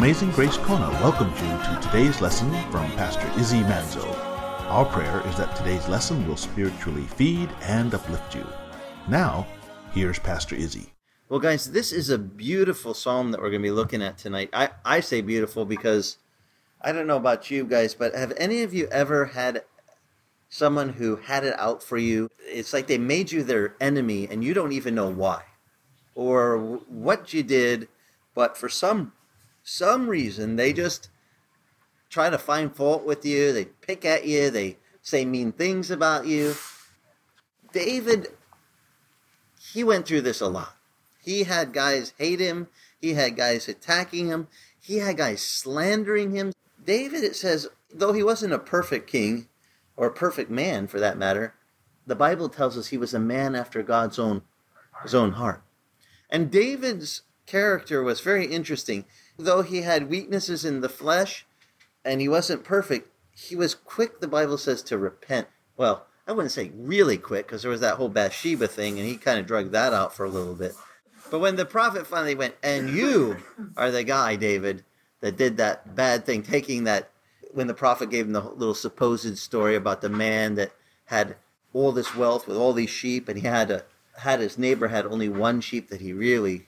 Amazing Grace Kona welcomes you to today's lesson from Pastor Izzy Manzo. Our prayer is that today's lesson will spiritually feed and uplift you. Now, here's Pastor Izzy. Well, guys, this is a beautiful psalm that we're going to be looking at tonight. I, I say beautiful because I don't know about you guys, but have any of you ever had someone who had it out for you? It's like they made you their enemy and you don't even know why or what you did, but for some some reason they just try to find fault with you. They pick at you. They say mean things about you. David, he went through this a lot. He had guys hate him. He had guys attacking him. He had guys slandering him. David, it says, though he wasn't a perfect king or a perfect man for that matter, the Bible tells us he was a man after God's own his own heart. And David's character was very interesting. Though he had weaknesses in the flesh and he wasn't perfect, he was quick, the Bible says, to repent. Well, I wouldn't say really quick because there was that whole Bathsheba thing and he kind of drug that out for a little bit. But when the prophet finally went, and you are the guy, David, that did that bad thing, taking that, when the prophet gave him the little supposed story about the man that had all this wealth with all these sheep and he had a had his neighbor had only one sheep that he really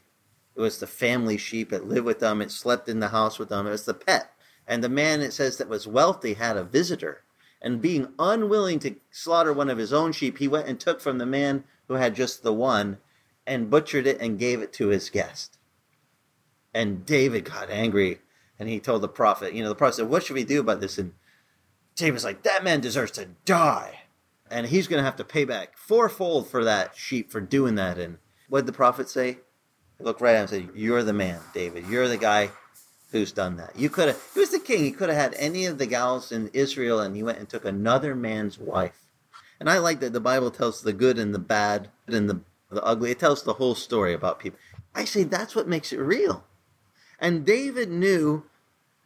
was the family sheep it lived with them it slept in the house with them it was the pet. And the man it says that was wealthy had a visitor. And being unwilling to slaughter one of his own sheep he went and took from the man who had just the one and butchered it and gave it to his guest. And david got angry and he told the prophet you know the prophet said what should we do about this? And david's like that man deserves to die. And he's going to have to pay back fourfold for that sheep for doing that. And what did the prophet say? Look right at him and said, You're the man, David. You're the guy who's done that. You could have, he was the king. He could have had any of the gals in Israel and he went and took another man's wife. And I like that the Bible tells the good and the bad and the, the ugly. It tells the whole story about people. I say that's what makes it real. And David knew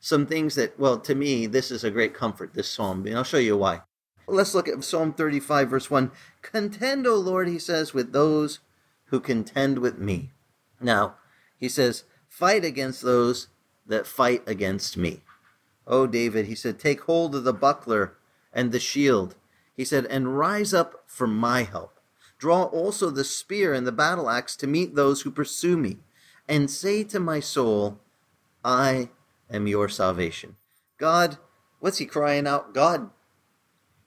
some things that, well, to me, this is a great comfort, this psalm. And I'll show you why. Let's look at Psalm 35, verse 1. Contend, O Lord, he says, with those who contend with me. Now, he says, fight against those that fight against me. Oh, David, he said, take hold of the buckler and the shield. He said, and rise up for my help. Draw also the spear and the battle axe to meet those who pursue me, and say to my soul, I am your salvation. God, what's he crying out? God,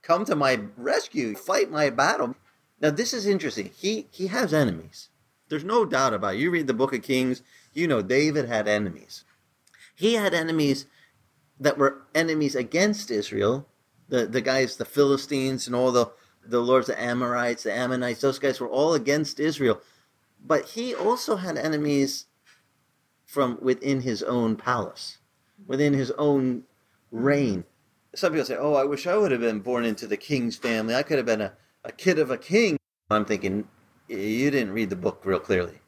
come to my rescue, fight my battle. Now this is interesting. He he has enemies. There's no doubt about it. You read the book of Kings, you know David had enemies. He had enemies that were enemies against Israel. The the guys, the Philistines and all the the lords, the Amorites, the Ammonites, those guys were all against Israel. But he also had enemies from within his own palace, within his own reign some people say, "Oh, I wish I would have been born into the king's family. I could have been a, a kid of a king." I'm thinking, you didn't read the book real clearly.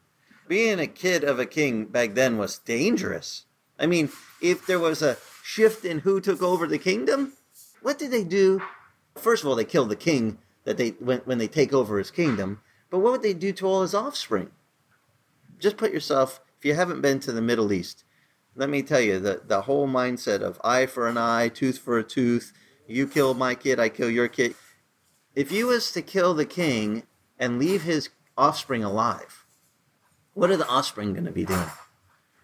Being a kid of a king back then was dangerous. I mean, if there was a shift in who took over the kingdom, what did they do? First of all, they killed the king that they when, when they take over his kingdom. But what would they do to all his offspring? Just put yourself, if you haven't been to the Middle East, let me tell you that the whole mindset of eye for an eye, tooth for a tooth. You kill my kid, I kill your kid. If you was to kill the king and leave his offspring alive, what are the offspring going to be doing?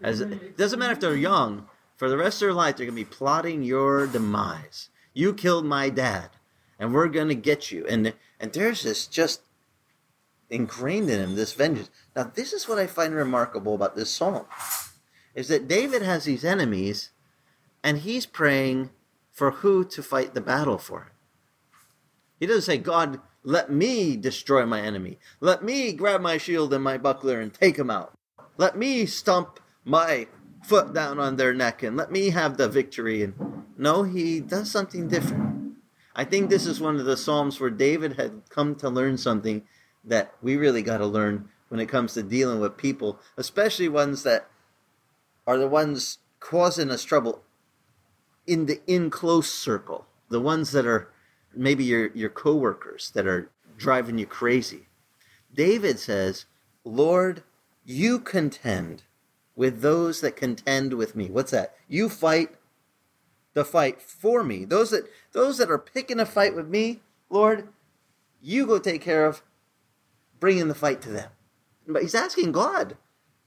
As it doesn't matter if they're young. For the rest of their life, they're going to be plotting your demise. You killed my dad, and we're going to get you. And and there's this just ingrained in him this vengeance. Now, this is what I find remarkable about this psalm is that David has these enemies and he's praying for who to fight the battle for. He doesn't say, God, let me destroy my enemy. Let me grab my shield and my buckler and take him out. Let me stomp my foot down on their neck and let me have the victory. And no, he does something different. I think this is one of the Psalms where David had come to learn something that we really got to learn when it comes to dealing with people, especially ones that are the ones causing us trouble in the in close circle, the ones that are maybe your your coworkers that are driving you crazy. David says, "Lord, you contend with those that contend with me. What's that? You fight the fight for me. Those that those that are picking a fight with me, Lord, you go take care of bringing the fight to them. But he's asking God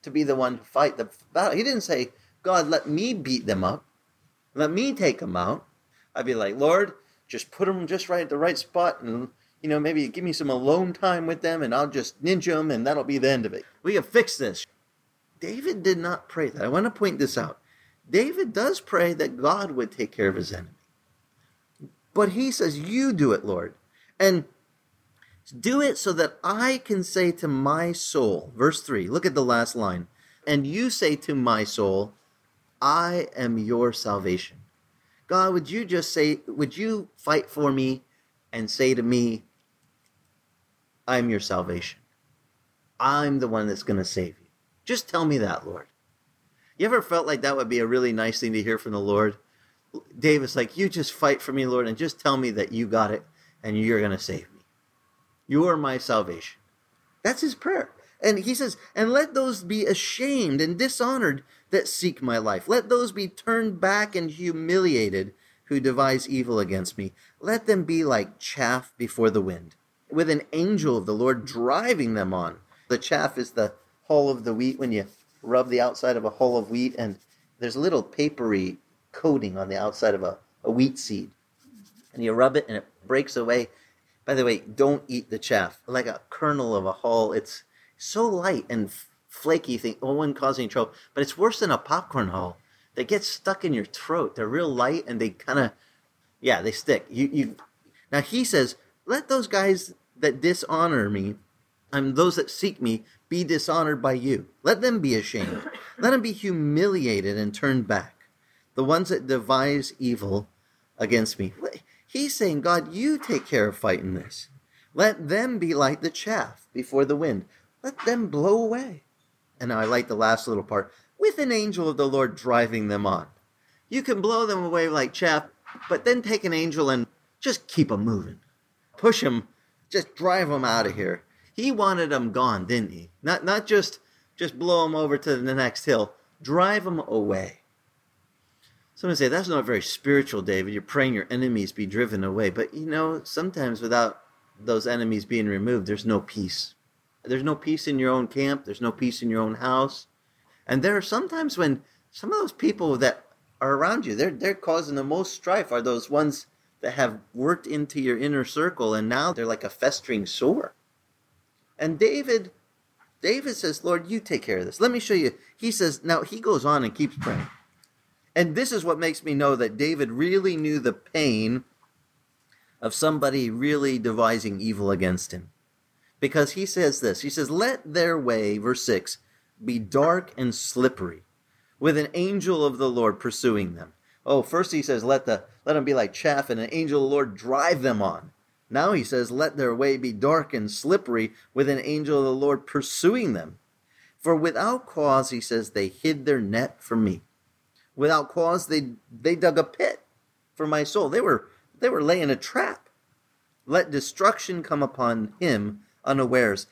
to be the one to fight the battle. He didn't say, God, let me beat them up. Let me take them out. I'd be like, Lord, just put them just right at the right spot and, you know, maybe give me some alone time with them and I'll just ninja them and that'll be the end of it. We can fix this. David did not pray that. I want to point this out. David does pray that God would take care of his enemy. But he says, You do it, Lord. And do it so that I can say to my soul, verse 3, look at the last line. And you say to my soul, I am your salvation. God, would you just say, would you fight for me and say to me, I'm your salvation? I'm the one that's going to save you. Just tell me that, Lord. You ever felt like that would be a really nice thing to hear from the Lord? David's like, You just fight for me, Lord, and just tell me that you got it and you're going to save me. You are my salvation. That's his prayer. And he says, And let those be ashamed and dishonored that seek my life. Let those be turned back and humiliated who devise evil against me. Let them be like chaff before the wind, with an angel of the Lord driving them on. The chaff is the hull of the wheat when you rub the outside of a hull of wheat, and there's a little papery coating on the outside of a, a wheat seed. And you rub it and it breaks away. By the way, don't eat the chaff. Like a kernel of a hull, it's so light and flaky thing. Oh, one causing trouble, but it's worse than a popcorn hull. They get stuck in your throat. They're real light and they kind of, yeah, they stick. You, you. Now he says, let those guys that dishonor me, and those that seek me, be dishonored by you. Let them be ashamed. Let them be humiliated and turned back. The ones that devise evil against me. He's saying, God, you take care of fighting this. Let them be like the chaff before the wind. Let them blow away. And I like the last little part with an angel of the Lord driving them on. You can blow them away like chaff, but then take an angel and just keep them moving. Push them, just drive them out of here. He wanted them gone, didn't he? Not, not just, just blow them over to the next hill, drive them away. Someone say, that's not very spiritual, David. You're praying your enemies be driven away. But you know, sometimes without those enemies being removed, there's no peace. There's no peace in your own camp. There's no peace in your own house. And there are sometimes when some of those people that are around you, they're they're causing the most strife are those ones that have worked into your inner circle and now they're like a festering sore. And David David says, Lord, you take care of this. Let me show you. He says, now he goes on and keeps praying. And this is what makes me know that David really knew the pain of somebody really devising evil against him because he says this. He says, Let their way, verse 6, be dark and slippery, with an angel of the Lord pursuing them. Oh, first he says, Let the let them be like chaff, and an angel of the Lord drive them on. Now he says, Let their way be dark and slippery, with an angel of the Lord pursuing them. For without cause, he says, they hid their net from me. Without cause, they they dug a pit for my soul. They were they were laying a trap. Let destruction come upon him unawares.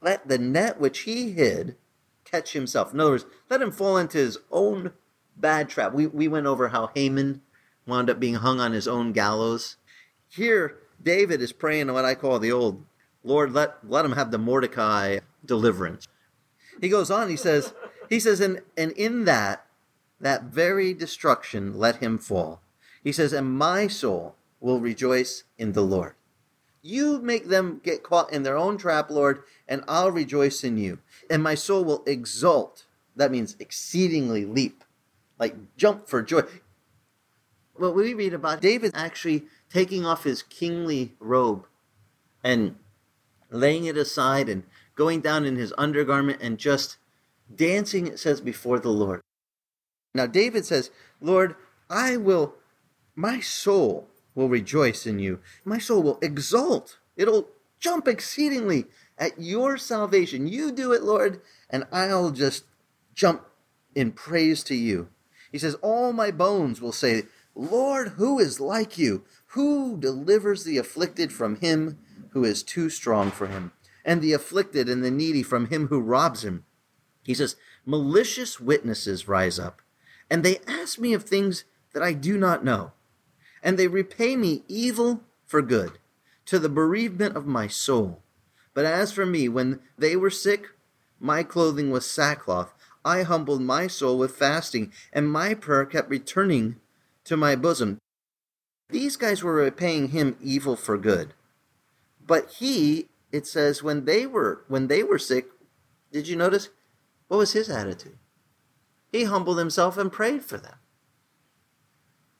Let the net which he hid catch himself. In other words, let him fall into his own bad trap. We, we went over how Haman wound up being hung on his own gallows. Here, David is praying what I call the old Lord, let, let him have the Mordecai deliverance. He goes on, he says, he says, and, and in that, that very destruction, let him fall. He says, and my soul will rejoice in the Lord. You make them get caught in their own trap, Lord, and I'll rejoice in you. And my soul will exult. That means exceedingly leap, like jump for joy. What we read about David actually taking off his kingly robe and laying it aside and going down in his undergarment and just dancing, it says, before the Lord. Now, David says, Lord, I will, my soul will rejoice in you. My soul will exult. It'll jump exceedingly at your salvation. You do it, Lord, and I'll just jump in praise to you. He says, All my bones will say, Lord, who is like you? Who delivers the afflicted from him who is too strong for him, and the afflicted and the needy from him who robs him? He says, Malicious witnesses rise up, and they ask me of things that I do not know, and they repay me evil for good, to the bereavement of my soul. But as for me, when they were sick, my clothing was sackcloth. I humbled my soul with fasting, and my prayer kept returning to my bosom. These guys were repaying him evil for good. But he, it says, when they were when they were sick, did you notice? What was his attitude? He humbled himself and prayed for them.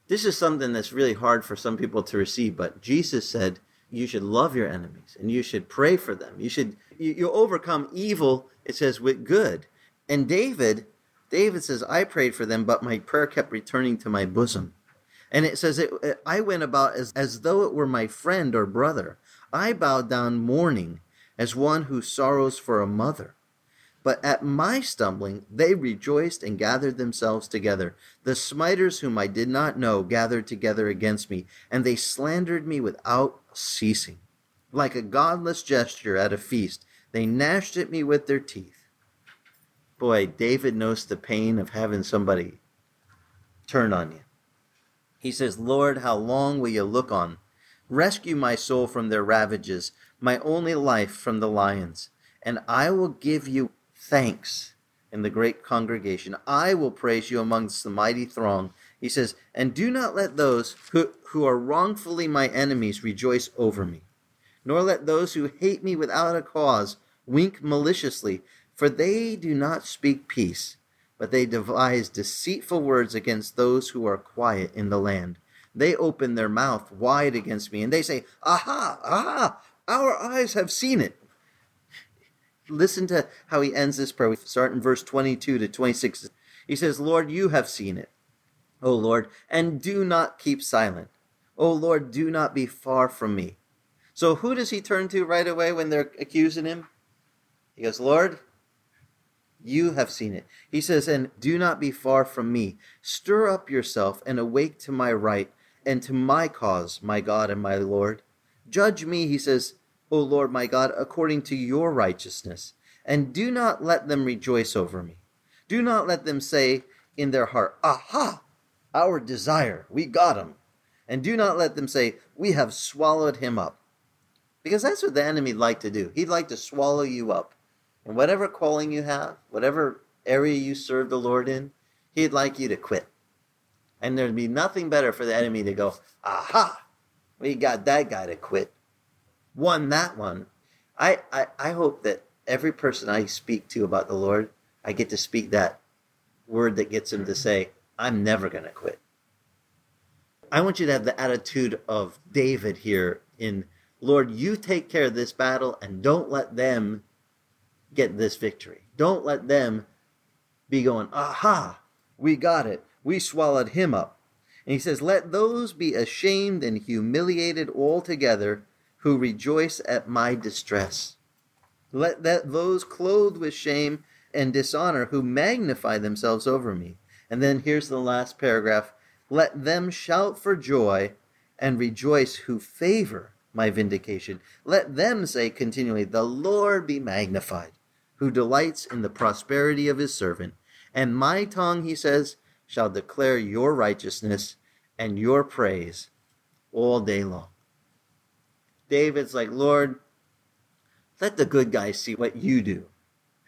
This is something that's really hard for some people to receive, but Jesus said you should love your enemies and you should pray for them. You should you, you overcome evil, it says, with good. And David, David says, I prayed for them, but my prayer kept returning to my bosom. And it says, it, I went about as, as though it were my friend or brother. I bowed down mourning as one who sorrows for a mother. But at my stumbling, they rejoiced and gathered themselves together. The smiters whom I did not know gathered together against me, and they slandered me without ceasing. Like a godless gesture at a feast, they gnashed at me with their teeth. Boy, David knows the pain of having somebody turn on you. He says, Lord, how long will you look on? Rescue my soul from their ravages, my only life from the lions, and I will give you thanks in the great congregation. I will praise you amongst the mighty throng. He says, And do not let those who, who are wrongfully my enemies rejoice over me, nor let those who hate me without a cause wink maliciously, for they do not speak peace, but they devise deceitful words against those who are quiet in the land. They open their mouth wide against me, and they say, Aha, aha, our eyes have seen it listen to how he ends this prayer. We start in verse 22 to 26. He says, Lord, you have seen it, O Lord, and do not keep silent. O Lord, do not be far from me. So who does he turn to right away when they're accusing him? He goes, Lord, you have seen it. He says, and do not be far from me. Stir up yourself and awake to my right and to my cause, my God and my Lord. Judge me, he says, O Lord my God, according to your righteousness, and do not let them rejoice over me. Do not let them say in their heart, Aha, our desire, we got him. And do not let them say, We have swallowed him up. Because that's what the enemy would like to do. He'd like to swallow you up. And whatever calling you have, whatever area you serve the Lord in, he'd like you to quit. And there'd be nothing better for the enemy to go, Aha, we got that guy to quit won that one. I, I, I hope that every person I speak to about the Lord, I get to speak that word that gets him to mm-hmm. say, I'm never going to quit. I want you to have the attitude of David here in Lord, you take care of this battle and don't let them get this victory. Don't let them be going, aha, we got it. We swallowed him up. And he says, Let those be ashamed and humiliated altogether who rejoice at my distress. Let that those clothed with shame and dishonor who magnify themselves over me. And then here's the last paragraph. Let them shout for joy and rejoice who favor my vindication. Let them say continually, The Lord be magnified, who delights in the prosperity of his servant. And my tongue, he says, shall declare your righteousness and your praise all day long. David's like, Lord, let the good guys see what you do.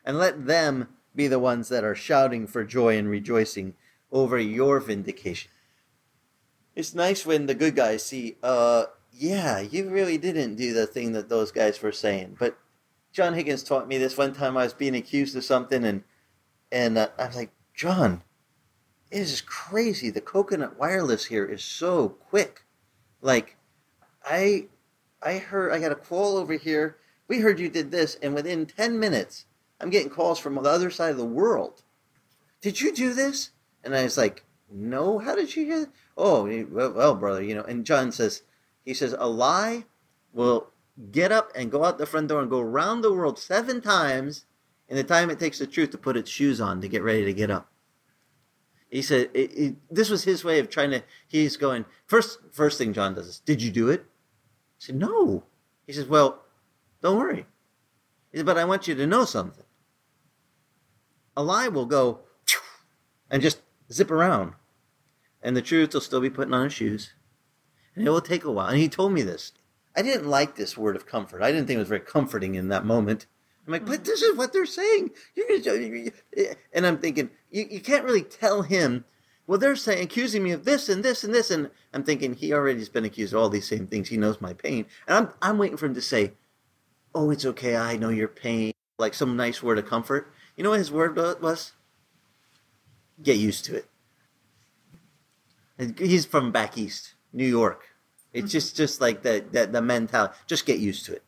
And let them be the ones that are shouting for joy and rejoicing over your vindication. It's nice when the good guys see, uh, yeah, you really didn't do the thing that those guys were saying. But John Higgins taught me this one time I was being accused of something, and and uh, I was like, John, it is crazy. The coconut wireless here is so quick. Like, I I heard I got a call over here. We heard you did this, and within ten minutes, I'm getting calls from the other side of the world. Did you do this? And I was like, No. How did you hear? Oh, well, brother, you know. And John says, he says, a lie will get up and go out the front door and go around the world seven times in the time it takes the truth to put its shoes on to get ready to get up. He said it, it, this was his way of trying to. He's going first. First thing John does is, "Did you do it?" Said, No. He says, Well, don't worry. He said, But I want you to know something. a lie will go and just zip around, and the truth will still be putting on his shoes, and it will take a while. And he told me this. I didn't like this word of comfort. I didn't think it was very comforting in that moment. I'm like, but this is what they're saying. And I'm thinking, you, you can't really tell him, well, they're saying, accusing me of this and this and this. And I'm thinking, he already has been accused of all these same things. He knows my pain. And I'm, I'm waiting for him to say, oh, it's okay. I know your pain. Like some nice word of comfort. You know what his word was? Get used to it. And he's from back east, New York. It's mm-hmm. just just like the, the the mentality. Just get used to it.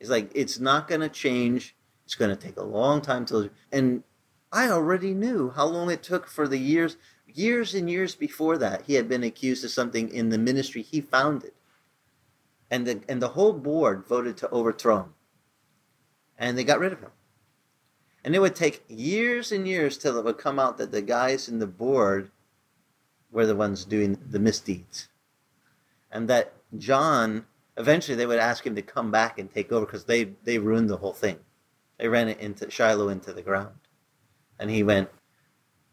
It's like it's not going to change. It's going to take a long time till. And I already knew how long it took for the years, years and years before that. He had been accused of something in the ministry he founded, and the and the whole board voted to overthrow him, and they got rid of him. And it would take years and years till it would come out that the guys in the board were the ones doing the misdeeds and that John eventually they would ask him to come back and take over because they they ruined the whole thing. They ran it into Shiloh into the ground, and he went,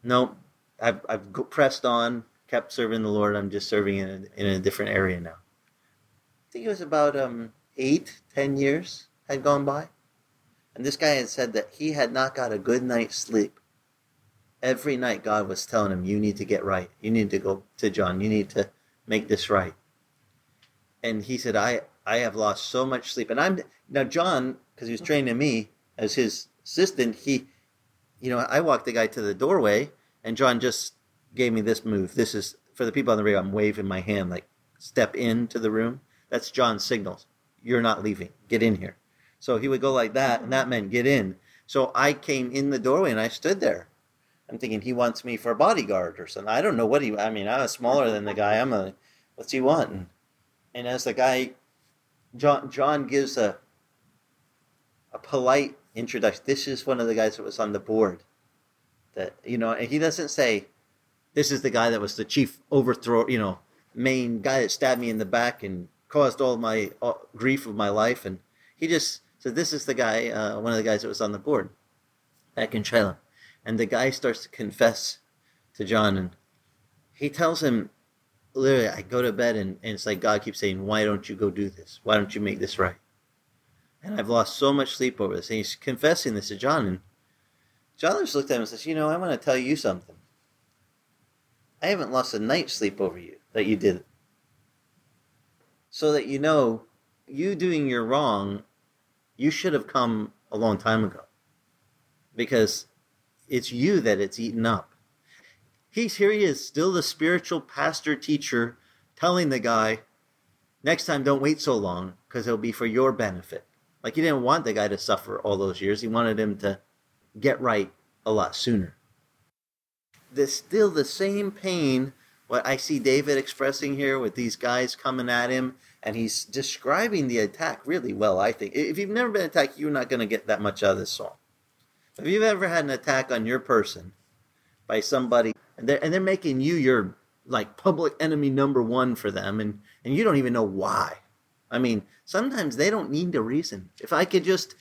"Nope, I've I've pressed on, kept serving the Lord. I'm just serving in a, in a different area now." I think it was about um eight, ten years had gone by, and this guy had said that he had not got a good night's sleep. Every night, God was telling him, "You need to get right. You need to go to John. You need to make this right." and he said, I, I have lost so much sleep. And I'm now John, because he was training me as his assistant, he, you know, I walked the guy to the doorway and John just gave me this move. This is for the people on the radio, I'm waving my hand like step into the room. That's John's signals. You're not leaving. Get in here. So he would go like that, and that meant get in. So I came in the doorway and I stood there. I'm thinking he wants me for a bodyguard or something. I don't know what he. I mean, I was smaller than the guy. I'm a. What's he want? And and as the guy John John gives a a polite introduction. This is one of the guys that was on the board. That you know, and he doesn't say, "This is the guy that was the chief overthrow," you know, main guy that stabbed me in the back and caused all my all, grief of my life. And he just said, "This is the guy, uh, one of the guys that was on the board back in China." And the guy starts to confess to John, and he tells him, literally, I go to bed and, and it's like God keeps saying, Why don't you go do this? Why don't you make this right? And I've lost so much sleep over this. And he's confessing this to John. And John just looked at him and says, You know, I want to tell you something. I haven't lost a night's sleep over you that you did. So that you know, you doing your wrong, you should have come a long time ago. Because it's you that it's eaten up he's here he is still the spiritual pastor teacher telling the guy next time don't wait so long because it'll be for your benefit like he didn't want the guy to suffer all those years he wanted him to get right a lot sooner. There's still the same pain what i see david expressing here with these guys coming at him and he's describing the attack really well i think. If you've never been attacked you're not going to get that much out of this song. If you've ever had an attack on your person by somebody and they're and they're making you your like public enemy number one for them and and you don't even know why. I mean sometimes they don't need a reason. If i could just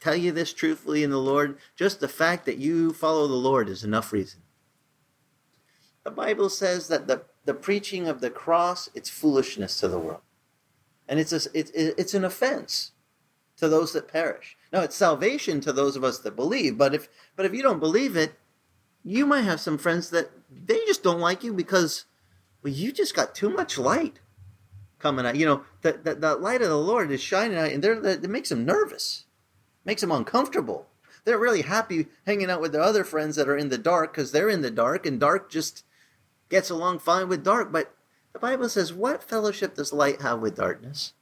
tell you this truthfully in the lord just the fact that you follow the lord is enough reason. The bible says that the the preaching of the cross it's foolishness to the world. And it's a, it, it's an offense to those that perish. Now it's salvation to those of us that believe but if but if you don't believe it you might have some friends that they just don't like you because well, you just got too much light coming out. You know, the, the, the light of the Lord is shining out, and they're, it makes them nervous, makes them uncomfortable. They're really happy hanging out with their other friends that are in the dark because they're in the dark, and dark just gets along fine with dark. But the Bible says, what fellowship does light have with darkness?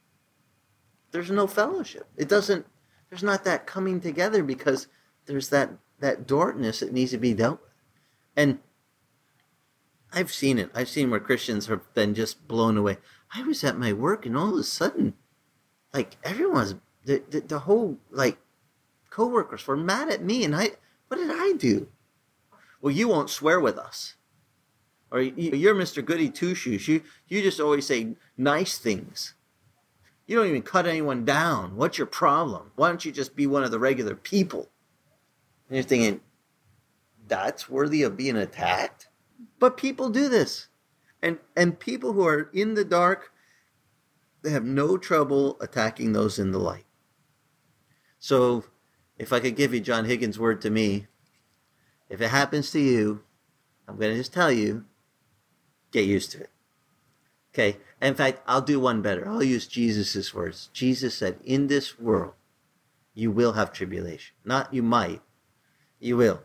There's no fellowship. It doesn't, there's not that coming together because there's that, that darkness that needs to be dealt with. And I've seen it. I've seen where Christians have been just blown away. I was at my work and all of a sudden, like everyone's the, the, the whole like coworkers were mad at me and I what did I do? Well, you won't swear with us. Or you're Mr. Goody Two Shoes. You you just always say nice things. You don't even cut anyone down. What's your problem? Why don't you just be one of the regular people? And you're thinking, that's worthy of being attacked. But people do this. And and people who are in the dark, they have no trouble attacking those in the light. So if I could give you John Higgins' word to me, if it happens to you, I'm going to just tell you, get used to it. Okay. In fact, I'll do one better. I'll use Jesus' words. Jesus said, In this world, you will have tribulation. Not you might, you will.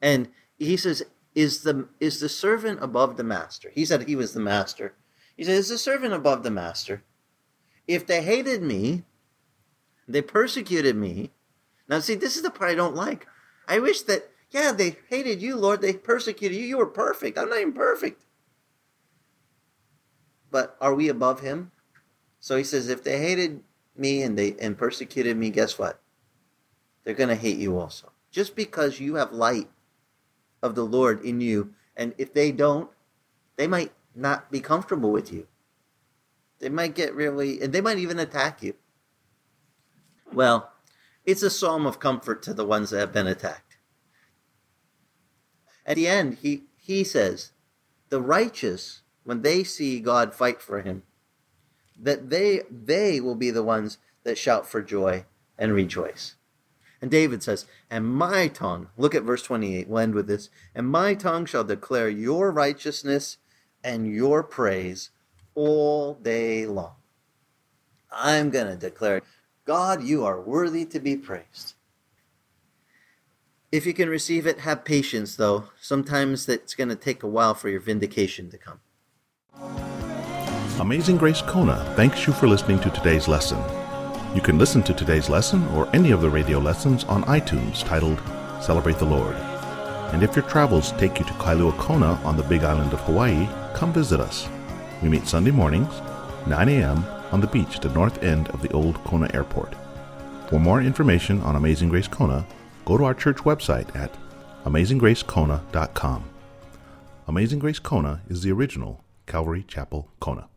And he says, Is the is the servant above the master? He said he was the master. He said, Is the servant above the master? If they hated me, they persecuted me. Now see, this is the part I don't like. I wish that, yeah, they hated you, Lord, they persecuted you. You were perfect. I'm not even perfect but are we above him? So he says, if they hated me and they and persecuted me, guess what? They're going to hate you also. Just because you have light of the Lord in you, and if they don't, they might not be comfortable with you. They might get really, and they might even attack you. Well, it's a psalm of comfort to the ones that have been attacked. At the end, he, he says, The righteous when they see God fight for him, that they they will be the ones that shout for joy and rejoice. And David says, And my tongue, look at verse 28, we'll end with this, and my tongue shall declare your righteousness and your praise all day long. I'm going to declare, God, you are worthy to be praised. If you can receive it, have patience, though. Sometimes it's going to take a while for your vindication to come. Amazing Grace Kona thanks you for listening to today's lesson. You can listen to today's lesson or any of the radio lessons on iTunes titled Celebrate the Lord. And if your travels take you to Kailua Kona on the big island of Hawaii, come visit us. We meet Sunday mornings, 9 a.m., on the beach at the north end of the old Kona Airport. For more information on Amazing Grace Kona, go to our church website at amazinggracekona.com. Amazing Grace Kona is the original Calvary Chapel, Kona.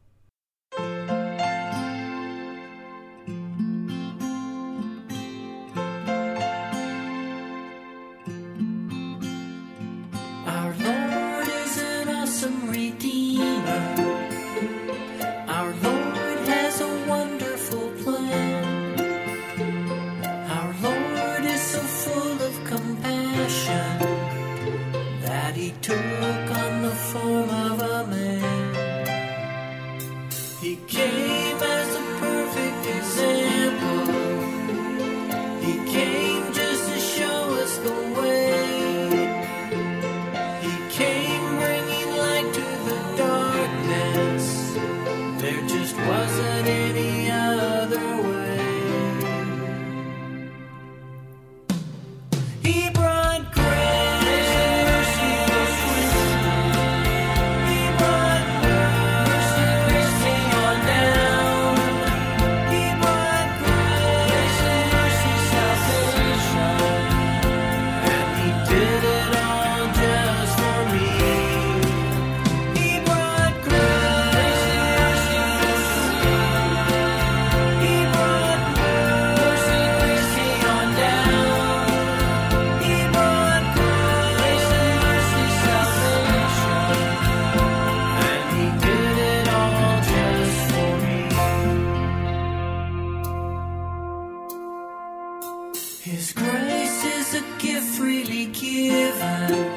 His grace is a gift freely given.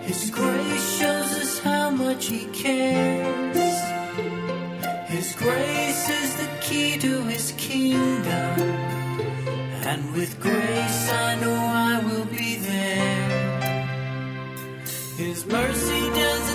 His grace shows us how much He cares. His grace is the key to His kingdom. And with grace, I know I will be there. His mercy doesn't